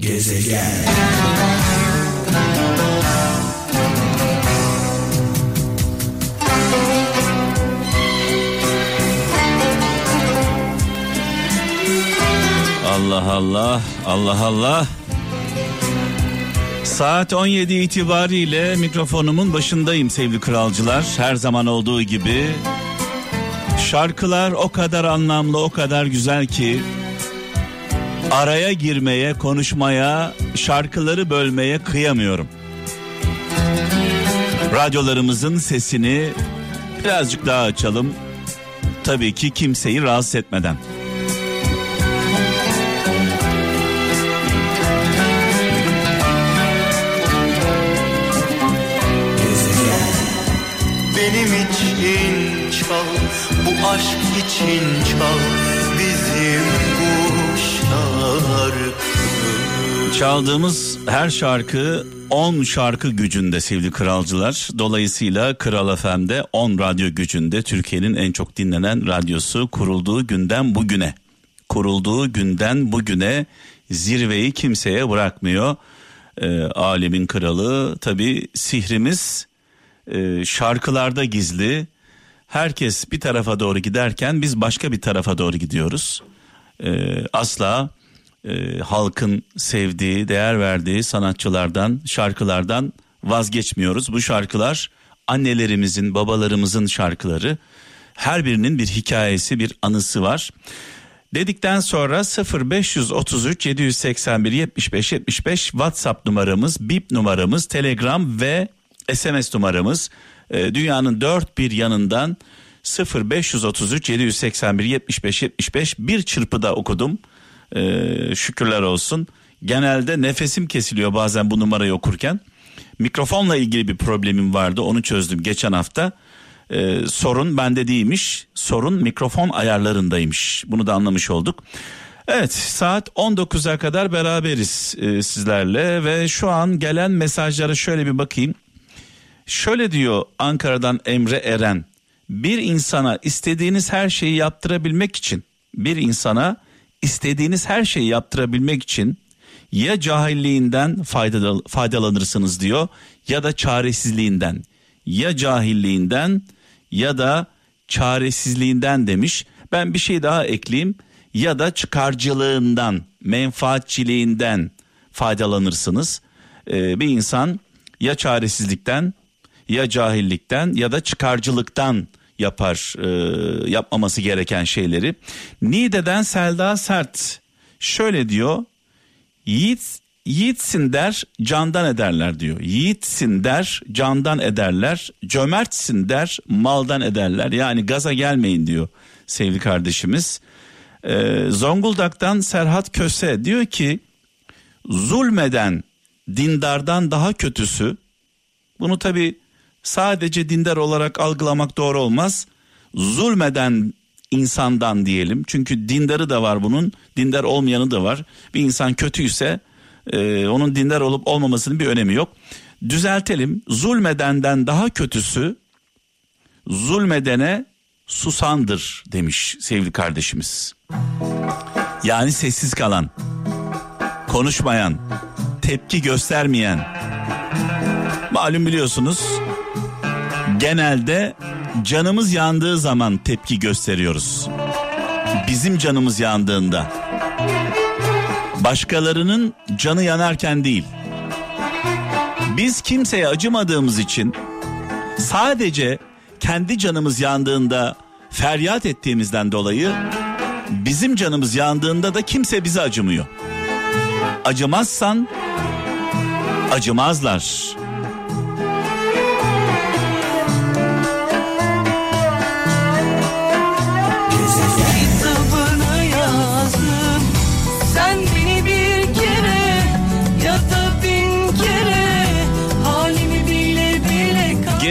Gezegen Allah Allah, Allah Allah. Saat 17 itibariyle mikrofonumun başındayım sevgili kralcılar. Her zaman olduğu gibi şarkılar o kadar anlamlı, o kadar güzel ki araya girmeye, konuşmaya, şarkıları bölmeye kıyamıyorum. Radyolarımızın sesini birazcık daha açalım. Tabii ki kimseyi rahatsız etmeden. Benim için çal, bu aşk için çal bizim Çaldığımız her şarkı 10 şarkı gücünde sevgili kralcılar. Dolayısıyla Kral FM'de 10 radyo gücünde Türkiye'nin en çok dinlenen radyosu kurulduğu günden bugüne. Kurulduğu günden bugüne zirveyi kimseye bırakmıyor. Ee, alemin kralı tabi sihrimiz e, şarkılarda gizli. Herkes bir tarafa doğru giderken biz başka bir tarafa doğru gidiyoruz. Ee, asla e, halkın sevdiği, değer verdiği sanatçılardan, şarkılardan vazgeçmiyoruz. Bu şarkılar annelerimizin, babalarımızın şarkıları. Her birinin bir hikayesi, bir anısı var. Dedikten sonra 0533 781 75 75 WhatsApp numaramız, bip numaramız, Telegram ve SMS numaramız. Ee, dünyanın dört bir yanından 0533 781 75 75 bir çırpıda okudum. Ee, şükürler olsun. Genelde nefesim kesiliyor bazen bu numarayı okurken. Mikrofonla ilgili bir problemim vardı onu çözdüm geçen hafta. Ee, sorun bende değilmiş sorun mikrofon ayarlarındaymış bunu da anlamış olduk. Evet saat 19'a kadar beraberiz e, sizlerle ve şu an gelen mesajlara şöyle bir bakayım. Şöyle diyor Ankara'dan Emre Eren. Bir insana istediğiniz her şeyi yaptırabilmek için bir insana istediğiniz her şeyi yaptırabilmek için ya cahilliğinden faydal- faydalanırsınız diyor ya da çaresizliğinden. Ya cahilliğinden ya da çaresizliğinden demiş. Ben bir şey daha ekleyeyim ya da çıkarcılığından, menfaatçiliğinden faydalanırsınız. Ee, bir insan ya çaresizlikten ya cahillikten ya da çıkarcılıktan yapar e, yapmaması gereken şeyleri. Niğde'den Selda Sert şöyle diyor. Yiğit yiğitsin der candan ederler diyor. Yiğitsin der candan ederler. Cömertsin der maldan ederler. Yani gaza gelmeyin diyor sevgili kardeşimiz. Ee, Zonguldak'tan Serhat Köse diyor ki zulmeden dindardan daha kötüsü bunu tabi sadece dindar olarak algılamak doğru olmaz. Zulmeden insandan diyelim. Çünkü dindarı da var bunun, dindar olmayanı da var. Bir insan kötüyse e, onun dindar olup olmamasının bir önemi yok. Düzeltelim. Zulmedenden daha kötüsü zulmedene susandır demiş sevgili kardeşimiz. Yani sessiz kalan, konuşmayan, tepki göstermeyen. Malum biliyorsunuz genelde canımız yandığı zaman tepki gösteriyoruz. Bizim canımız yandığında. Başkalarının canı yanarken değil. Biz kimseye acımadığımız için sadece kendi canımız yandığında feryat ettiğimizden dolayı bizim canımız yandığında da kimse bize acımıyor. Acımazsan acımazlar.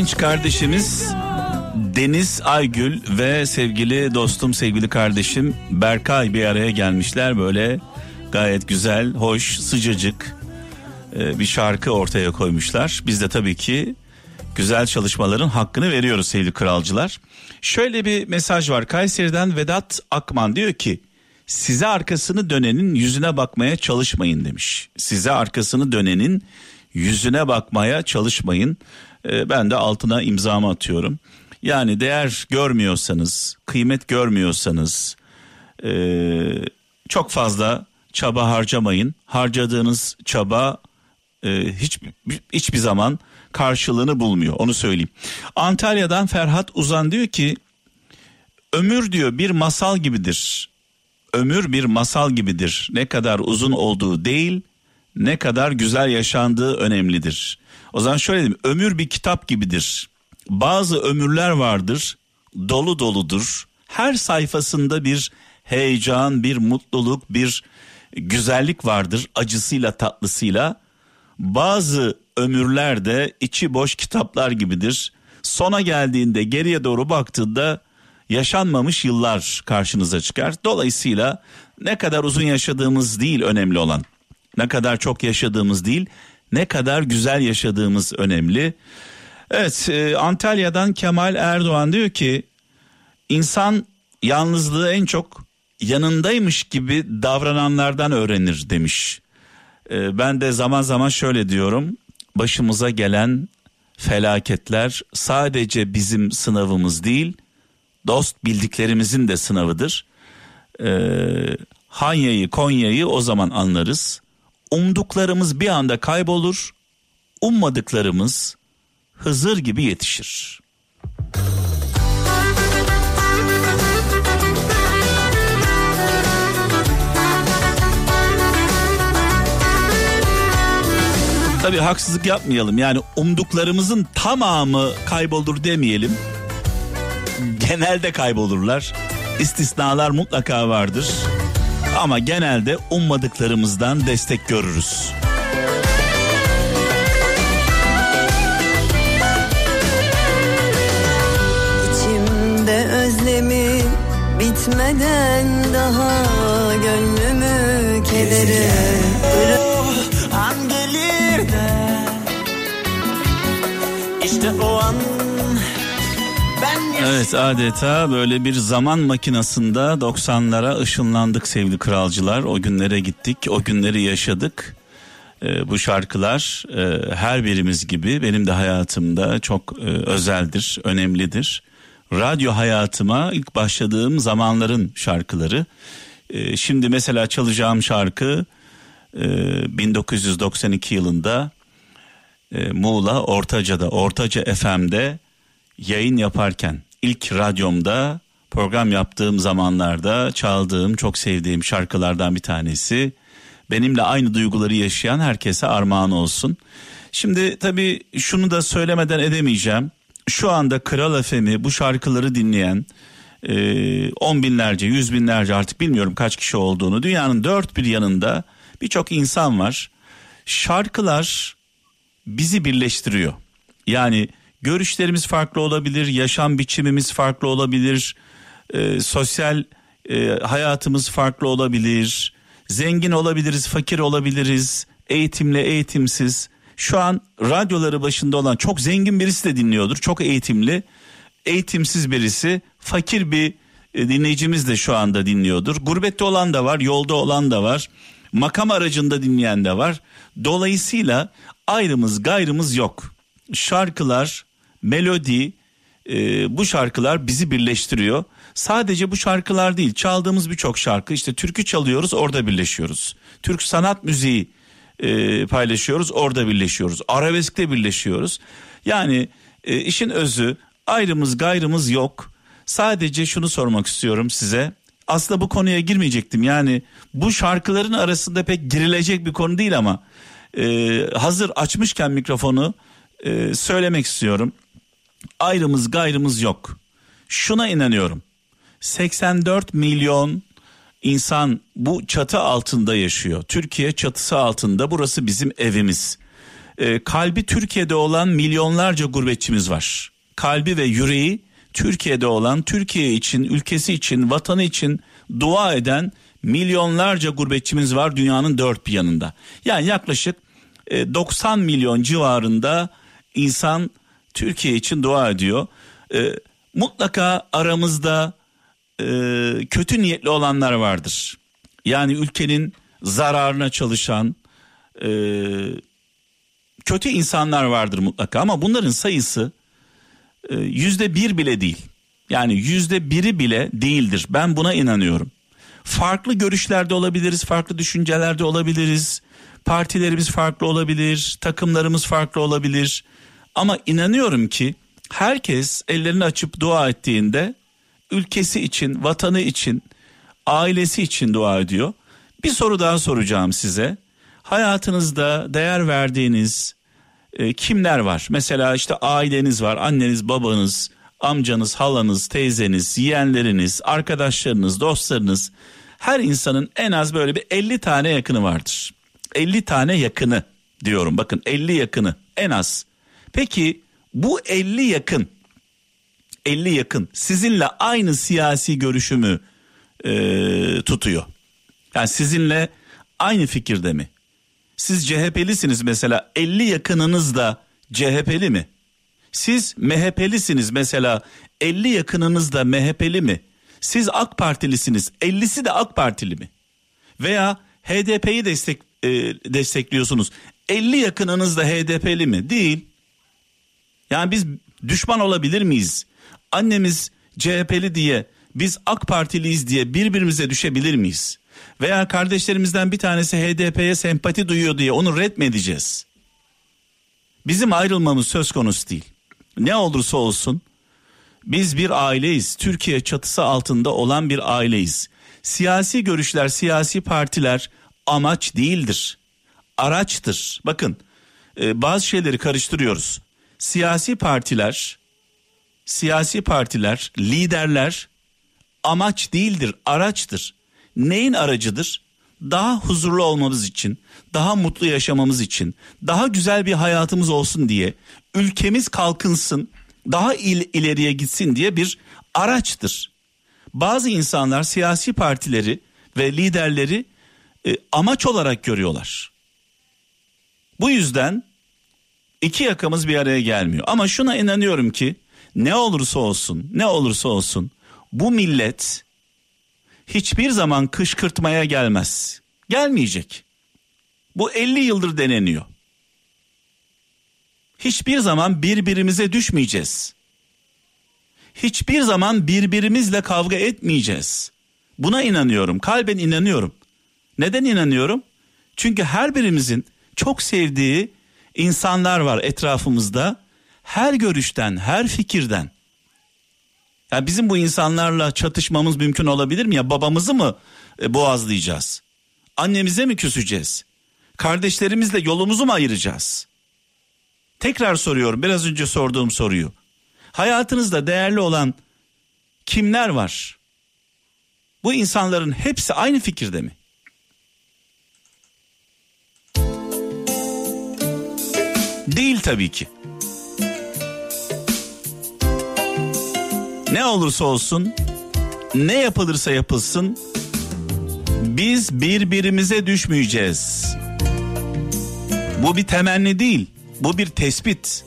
Genç kardeşimiz Deniz Aygül ve sevgili dostum sevgili kardeşim Berkay bir araya gelmişler böyle gayet güzel, hoş, sıcacık e, bir şarkı ortaya koymuşlar. Biz de tabii ki güzel çalışmaların hakkını veriyoruz sevgili kralcılar. Şöyle bir mesaj var Kayseri'den Vedat Akman diyor ki size arkasını dönenin yüzüne bakmaya çalışmayın demiş. Size arkasını dönenin yüzüne bakmaya çalışmayın. Ee, ben de altına imzamı atıyorum. Yani değer görmüyorsanız, kıymet görmüyorsanız e, çok fazla çaba harcamayın. Harcadığınız çaba e, hiç hiçbir zaman karşılığını bulmuyor. Onu söyleyeyim. Antalya'dan Ferhat Uzan diyor ki ömür diyor bir masal gibidir. Ömür bir masal gibidir. Ne kadar uzun olduğu değil, ne kadar güzel yaşandığı önemlidir. O zaman şöyle diyeyim, ömür bir kitap gibidir. Bazı ömürler vardır, dolu doludur. Her sayfasında bir heyecan, bir mutluluk, bir güzellik vardır acısıyla tatlısıyla. Bazı ömürler de içi boş kitaplar gibidir. Sona geldiğinde geriye doğru baktığında yaşanmamış yıllar karşınıza çıkar. Dolayısıyla ne kadar uzun yaşadığımız değil önemli olan. Ne kadar çok yaşadığımız değil, ne kadar güzel yaşadığımız önemli. Evet, e, Antalya'dan Kemal Erdoğan diyor ki insan yalnızlığı en çok yanındaymış gibi davrananlardan öğrenir demiş. E, ben de zaman zaman şöyle diyorum. Başımıza gelen felaketler sadece bizim sınavımız değil, dost bildiklerimizin de sınavıdır. Ee, Hanya'yı, Konya'yı o zaman anlarız. Umduklarımız bir anda kaybolur, ummadıklarımız Hızır gibi yetişir. Tabii haksızlık yapmayalım. Yani umduklarımızın tamamı kaybolur demeyelim. Genelde kaybolurlar. İstisnalar mutlaka vardır. Ama genelde ummadıklarımızdan destek görürüz. İçimde özlemi bitmeden daha gönlümü kedere An gelir de İşte o an Evet adeta böyle bir zaman makinasında 90'lara ışınlandık sevgili kralcılar. O günlere gittik, o günleri yaşadık. Ee, bu şarkılar e, her birimiz gibi benim de hayatımda çok e, özeldir, önemlidir. Radyo hayatıma ilk başladığım zamanların şarkıları. E, şimdi mesela çalacağım şarkı e, 1992 yılında e, Muğla Ortaca'da, Ortaca FM'de yayın yaparken ilk radyomda program yaptığım zamanlarda çaldığım çok sevdiğim şarkılardan bir tanesi. Benimle aynı duyguları yaşayan herkese armağan olsun. Şimdi tabii şunu da söylemeden edemeyeceğim. Şu anda Kral FM'i bu şarkıları dinleyen e, on binlerce, yüz binlerce artık bilmiyorum kaç kişi olduğunu dünyanın dört bir yanında birçok insan var. Şarkılar bizi birleştiriyor. Yani görüşlerimiz farklı olabilir, yaşam biçimimiz farklı olabilir, e, sosyal e, hayatımız farklı olabilir, zengin olabiliriz, fakir olabiliriz, eğitimli, eğitimsiz. Şu an radyoları başında olan çok zengin birisi de dinliyordur, çok eğitimli, eğitimsiz birisi, fakir bir e, dinleyicimiz de şu anda dinliyordur. Gurbette olan da var, yolda olan da var, makam aracında dinleyen de var. Dolayısıyla ayrımız gayrımız yok. Şarkılar, melodi, e, bu şarkılar bizi birleştiriyor. Sadece bu şarkılar değil, çaldığımız birçok şarkı işte türkü çalıyoruz, orada birleşiyoruz. Türk sanat müziği e, paylaşıyoruz, orada birleşiyoruz. Arabeskte birleşiyoruz. Yani e, işin özü ayrımız gayrımız yok. Sadece şunu sormak istiyorum size. Aslında bu konuya girmeyecektim. Yani bu şarkıların arasında pek girilecek bir konu değil ama e, hazır açmışken mikrofonu e, söylemek istiyorum. Ayrımız gayrımız yok. Şuna inanıyorum. 84 milyon insan bu çatı altında yaşıyor. Türkiye çatısı altında burası bizim evimiz. E, kalbi Türkiye'de olan milyonlarca gurbetçimiz var. Kalbi ve yüreği Türkiye'de olan, Türkiye için, ülkesi için, vatanı için dua eden milyonlarca gurbetçimiz var dünyanın dört bir yanında. Yani yaklaşık e, 90 milyon civarında insan Türkiye için dua ediyor. E, mutlaka aramızda e, kötü niyetli olanlar vardır. Yani ülkenin zararına çalışan e, kötü insanlar vardır mutlaka ama bunların sayısı e, yüzde bir bile değil. Yani yüzde biri bile değildir. Ben buna inanıyorum. Farklı görüşlerde olabiliriz, farklı düşüncelerde olabiliriz. Partilerimiz farklı olabilir, takımlarımız farklı olabilir. Ama inanıyorum ki herkes ellerini açıp dua ettiğinde ülkesi için, vatanı için, ailesi için dua ediyor. Bir soru daha soracağım size. Hayatınızda değer verdiğiniz e, kimler var? Mesela işte aileniz var, anneniz, babanız, amcanız, halanız, teyzeniz, yeğenleriniz, arkadaşlarınız, dostlarınız. Her insanın en az böyle bir 50 tane yakını vardır. 50 tane yakını diyorum. Bakın 50 yakını en az. Peki bu 50 yakın 50 yakın sizinle aynı siyasi görüşümü e, tutuyor. Yani sizinle aynı fikirde mi? Siz CHP'lisiniz mesela 50 yakınınız da CHP'li mi? Siz MHP'lisiniz mesela 50 yakınınız da MHP'li mi? Siz AK Partilisiniz 50'si de AK Partili mi? Veya HDP'yi destek e, destekliyorsunuz 50 yakınınız da HDP'li mi? Değil. Yani biz düşman olabilir miyiz? Annemiz CHP'li diye biz AK Partiliyiz diye birbirimize düşebilir miyiz? Veya kardeşlerimizden bir tanesi HDP'ye sempati duyuyor diye onu red mi edeceğiz? Bizim ayrılmamız söz konusu değil. Ne olursa olsun biz bir aileyiz. Türkiye çatısı altında olan bir aileyiz. Siyasi görüşler, siyasi partiler amaç değildir. Araçtır. Bakın e, bazı şeyleri karıştırıyoruz. Siyasi partiler, siyasi partiler, liderler amaç değildir, araçtır. Neyin aracıdır? Daha huzurlu olmamız için, daha mutlu yaşamamız için, daha güzel bir hayatımız olsun diye, ülkemiz kalkınsın, daha il, ileriye gitsin diye bir araçtır. Bazı insanlar siyasi partileri ve liderleri e, amaç olarak görüyorlar. Bu yüzden iki yakamız bir araya gelmiyor. Ama şuna inanıyorum ki ne olursa olsun, ne olursa olsun bu millet hiçbir zaman kışkırtmaya gelmez. Gelmeyecek. Bu 50 yıldır deneniyor. Hiçbir zaman birbirimize düşmeyeceğiz. Hiçbir zaman birbirimizle kavga etmeyeceğiz. Buna inanıyorum. Kalben inanıyorum. Neden inanıyorum? Çünkü her birimizin çok sevdiği insanlar var etrafımızda. Her görüşten, her fikirden. Ya bizim bu insanlarla çatışmamız mümkün olabilir mi ya? Babamızı mı e, boğazlayacağız? Annemize mi küseceğiz? Kardeşlerimizle yolumuzu mu ayıracağız? Tekrar soruyorum biraz önce sorduğum soruyu. Hayatınızda değerli olan kimler var? Bu insanların hepsi aynı fikirde mi? Değil tabii ki. Ne olursa olsun, ne yapılırsa yapılsın biz birbirimize düşmeyeceğiz. Bu bir temenni değil, bu bir tespit.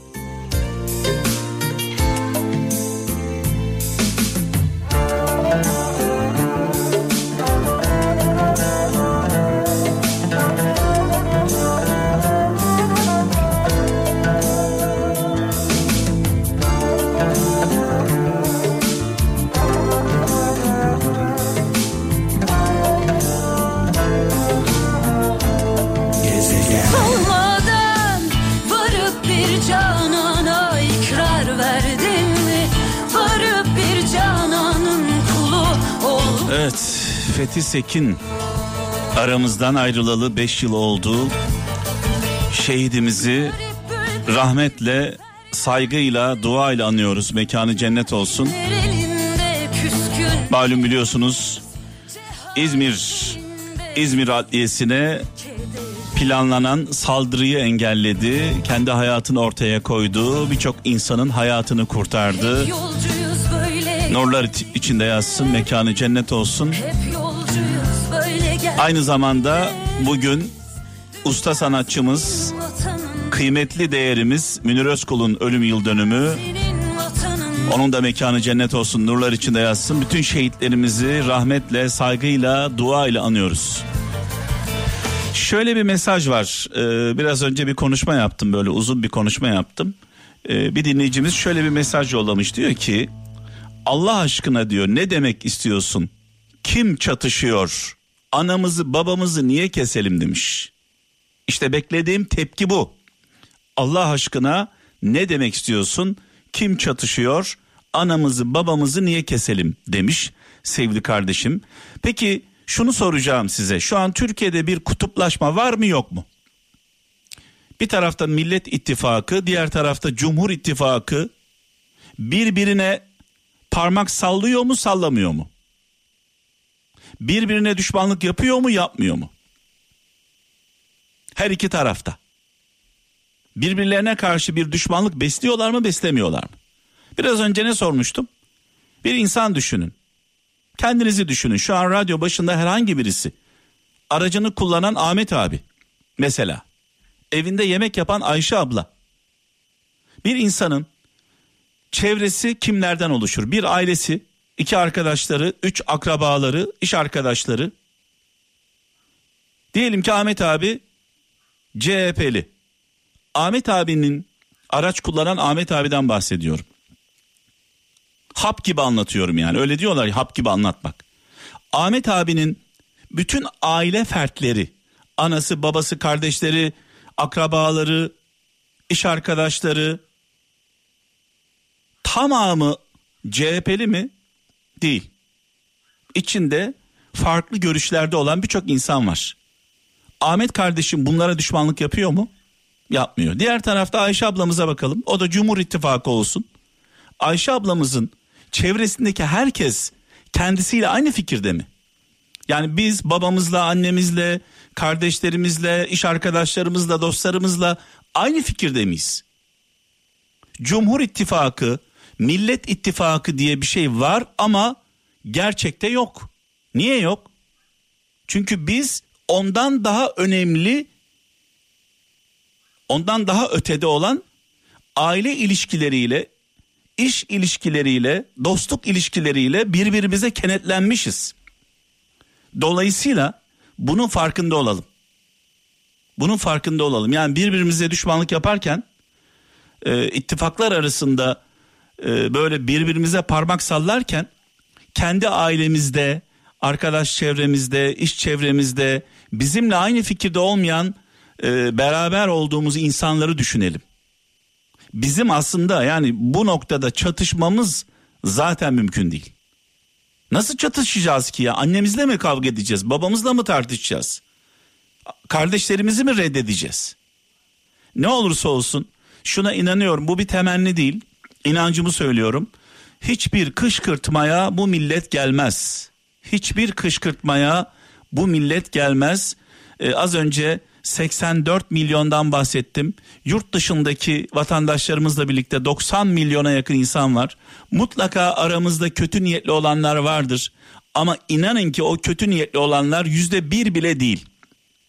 Fethi Sekin aramızdan ayrılalı 5 yıl oldu. Şehidimizi rahmetle, saygıyla, duayla anıyoruz. Mekanı cennet olsun. Malum biliyorsunuz İzmir İzmir Adliyesi'ne planlanan saldırıyı engelledi. Kendi hayatını ortaya koydu. Birçok insanın hayatını kurtardı. Nurlar iç- içinde yazsın, mekanı cennet olsun. Hep. Aynı zamanda bugün usta sanatçımız, kıymetli değerimiz Münir Özkul'un ölüm yıl dönümü. Onun da mekanı cennet olsun, nurlar içinde yatsın. Bütün şehitlerimizi rahmetle, saygıyla, dua ile anıyoruz. Şöyle bir mesaj var. Ee, biraz önce bir konuşma yaptım böyle uzun bir konuşma yaptım. Ee, bir dinleyicimiz şöyle bir mesaj yollamış diyor ki Allah aşkına diyor ne demek istiyorsun? Kim çatışıyor? Anamızı babamızı niye keselim demiş. İşte beklediğim tepki bu. Allah aşkına ne demek istiyorsun? Kim çatışıyor? Anamızı babamızı niye keselim demiş sevgili kardeşim. Peki şunu soracağım size. Şu an Türkiye'de bir kutuplaşma var mı yok mu? Bir tarafta Millet İttifakı, diğer tarafta Cumhur İttifakı birbirine parmak sallıyor mu, sallamıyor mu? Birbirine düşmanlık yapıyor mu, yapmıyor mu? Her iki tarafta. Birbirlerine karşı bir düşmanlık besliyorlar mı, beslemiyorlar mı? Biraz önce ne sormuştum? Bir insan düşünün. Kendinizi düşünün. Şu an radyo başında herhangi birisi. Aracını kullanan Ahmet abi. Mesela. Evinde yemek yapan Ayşe abla. Bir insanın çevresi kimlerden oluşur? Bir ailesi, iki arkadaşları, üç akrabaları, iş arkadaşları. Diyelim ki Ahmet abi CHP'li. Ahmet abinin araç kullanan Ahmet abiden bahsediyorum. Hap gibi anlatıyorum yani öyle diyorlar ya hap gibi anlatmak. Ahmet abinin bütün aile fertleri, anası, babası, kardeşleri, akrabaları, iş arkadaşları tamamı CHP'li mi? Değil. İçinde farklı görüşlerde olan birçok insan var. Ahmet kardeşim bunlara düşmanlık yapıyor mu? Yapmıyor. Diğer tarafta Ayşe ablamıza bakalım. O da Cumhur İttifakı olsun. Ayşe ablamızın çevresindeki herkes kendisiyle aynı fikirde mi? Yani biz babamızla, annemizle, kardeşlerimizle, iş arkadaşlarımızla, dostlarımızla aynı fikirde miyiz? Cumhur İttifakı, Millet İttifakı diye bir şey var ama gerçekte yok. Niye yok? Çünkü biz ondan daha önemli, ondan daha ötede olan aile ilişkileriyle, iş ilişkileriyle, dostluk ilişkileriyle birbirimize kenetlenmişiz. Dolayısıyla bunun farkında olalım. Bunun farkında olalım. Yani birbirimize düşmanlık yaparken e, ittifaklar arasında e, böyle birbirimize parmak sallarken kendi ailemizde, arkadaş çevremizde, iş çevremizde bizimle aynı fikirde olmayan e, beraber olduğumuz insanları düşünelim. Bizim aslında yani bu noktada çatışmamız zaten mümkün değil. Nasıl çatışacağız ki ya? Annemizle mi kavga edeceğiz? Babamızla mı tartışacağız? Kardeşlerimizi mi reddedeceğiz? Ne olursa olsun şuna inanıyorum. Bu bir temenni değil. İnancımı söylüyorum. Hiçbir kışkırtmaya bu millet gelmez. Hiçbir kışkırtmaya bu millet gelmez. Ee, az önce 84 milyondan bahsettim. Yurt dışındaki vatandaşlarımızla birlikte 90 milyona yakın insan var. Mutlaka aramızda kötü niyetli olanlar vardır. Ama inanın ki o kötü niyetli olanlar yüzde bir bile değil.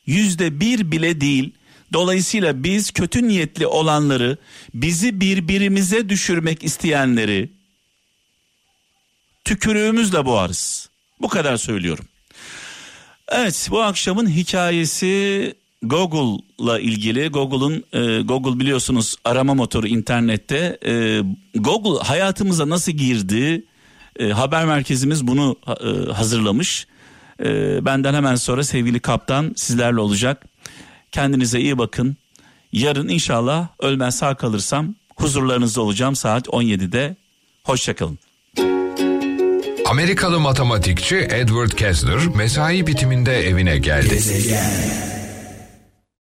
Yüzde bir bile değil. Dolayısıyla biz kötü niyetli olanları, bizi birbirimize düşürmek isteyenleri tükürüğümüzle boğarız. Bu kadar söylüyorum. Evet bu akşamın hikayesi Google'la ilgili. Google'un e, Google biliyorsunuz arama motoru internette. E, Google hayatımıza nasıl girdi? E, haber merkezimiz bunu e, hazırlamış. E, benden hemen sonra sevgili kaptan sizlerle olacak kendinize iyi bakın yarın inşallah ölmez sağ kalırsam huzurlarınızda olacağım saat 17'de hoşçakalın. Amerikalı matematikçi Edward Kessler mesai bitiminde evine geldi. Gezegen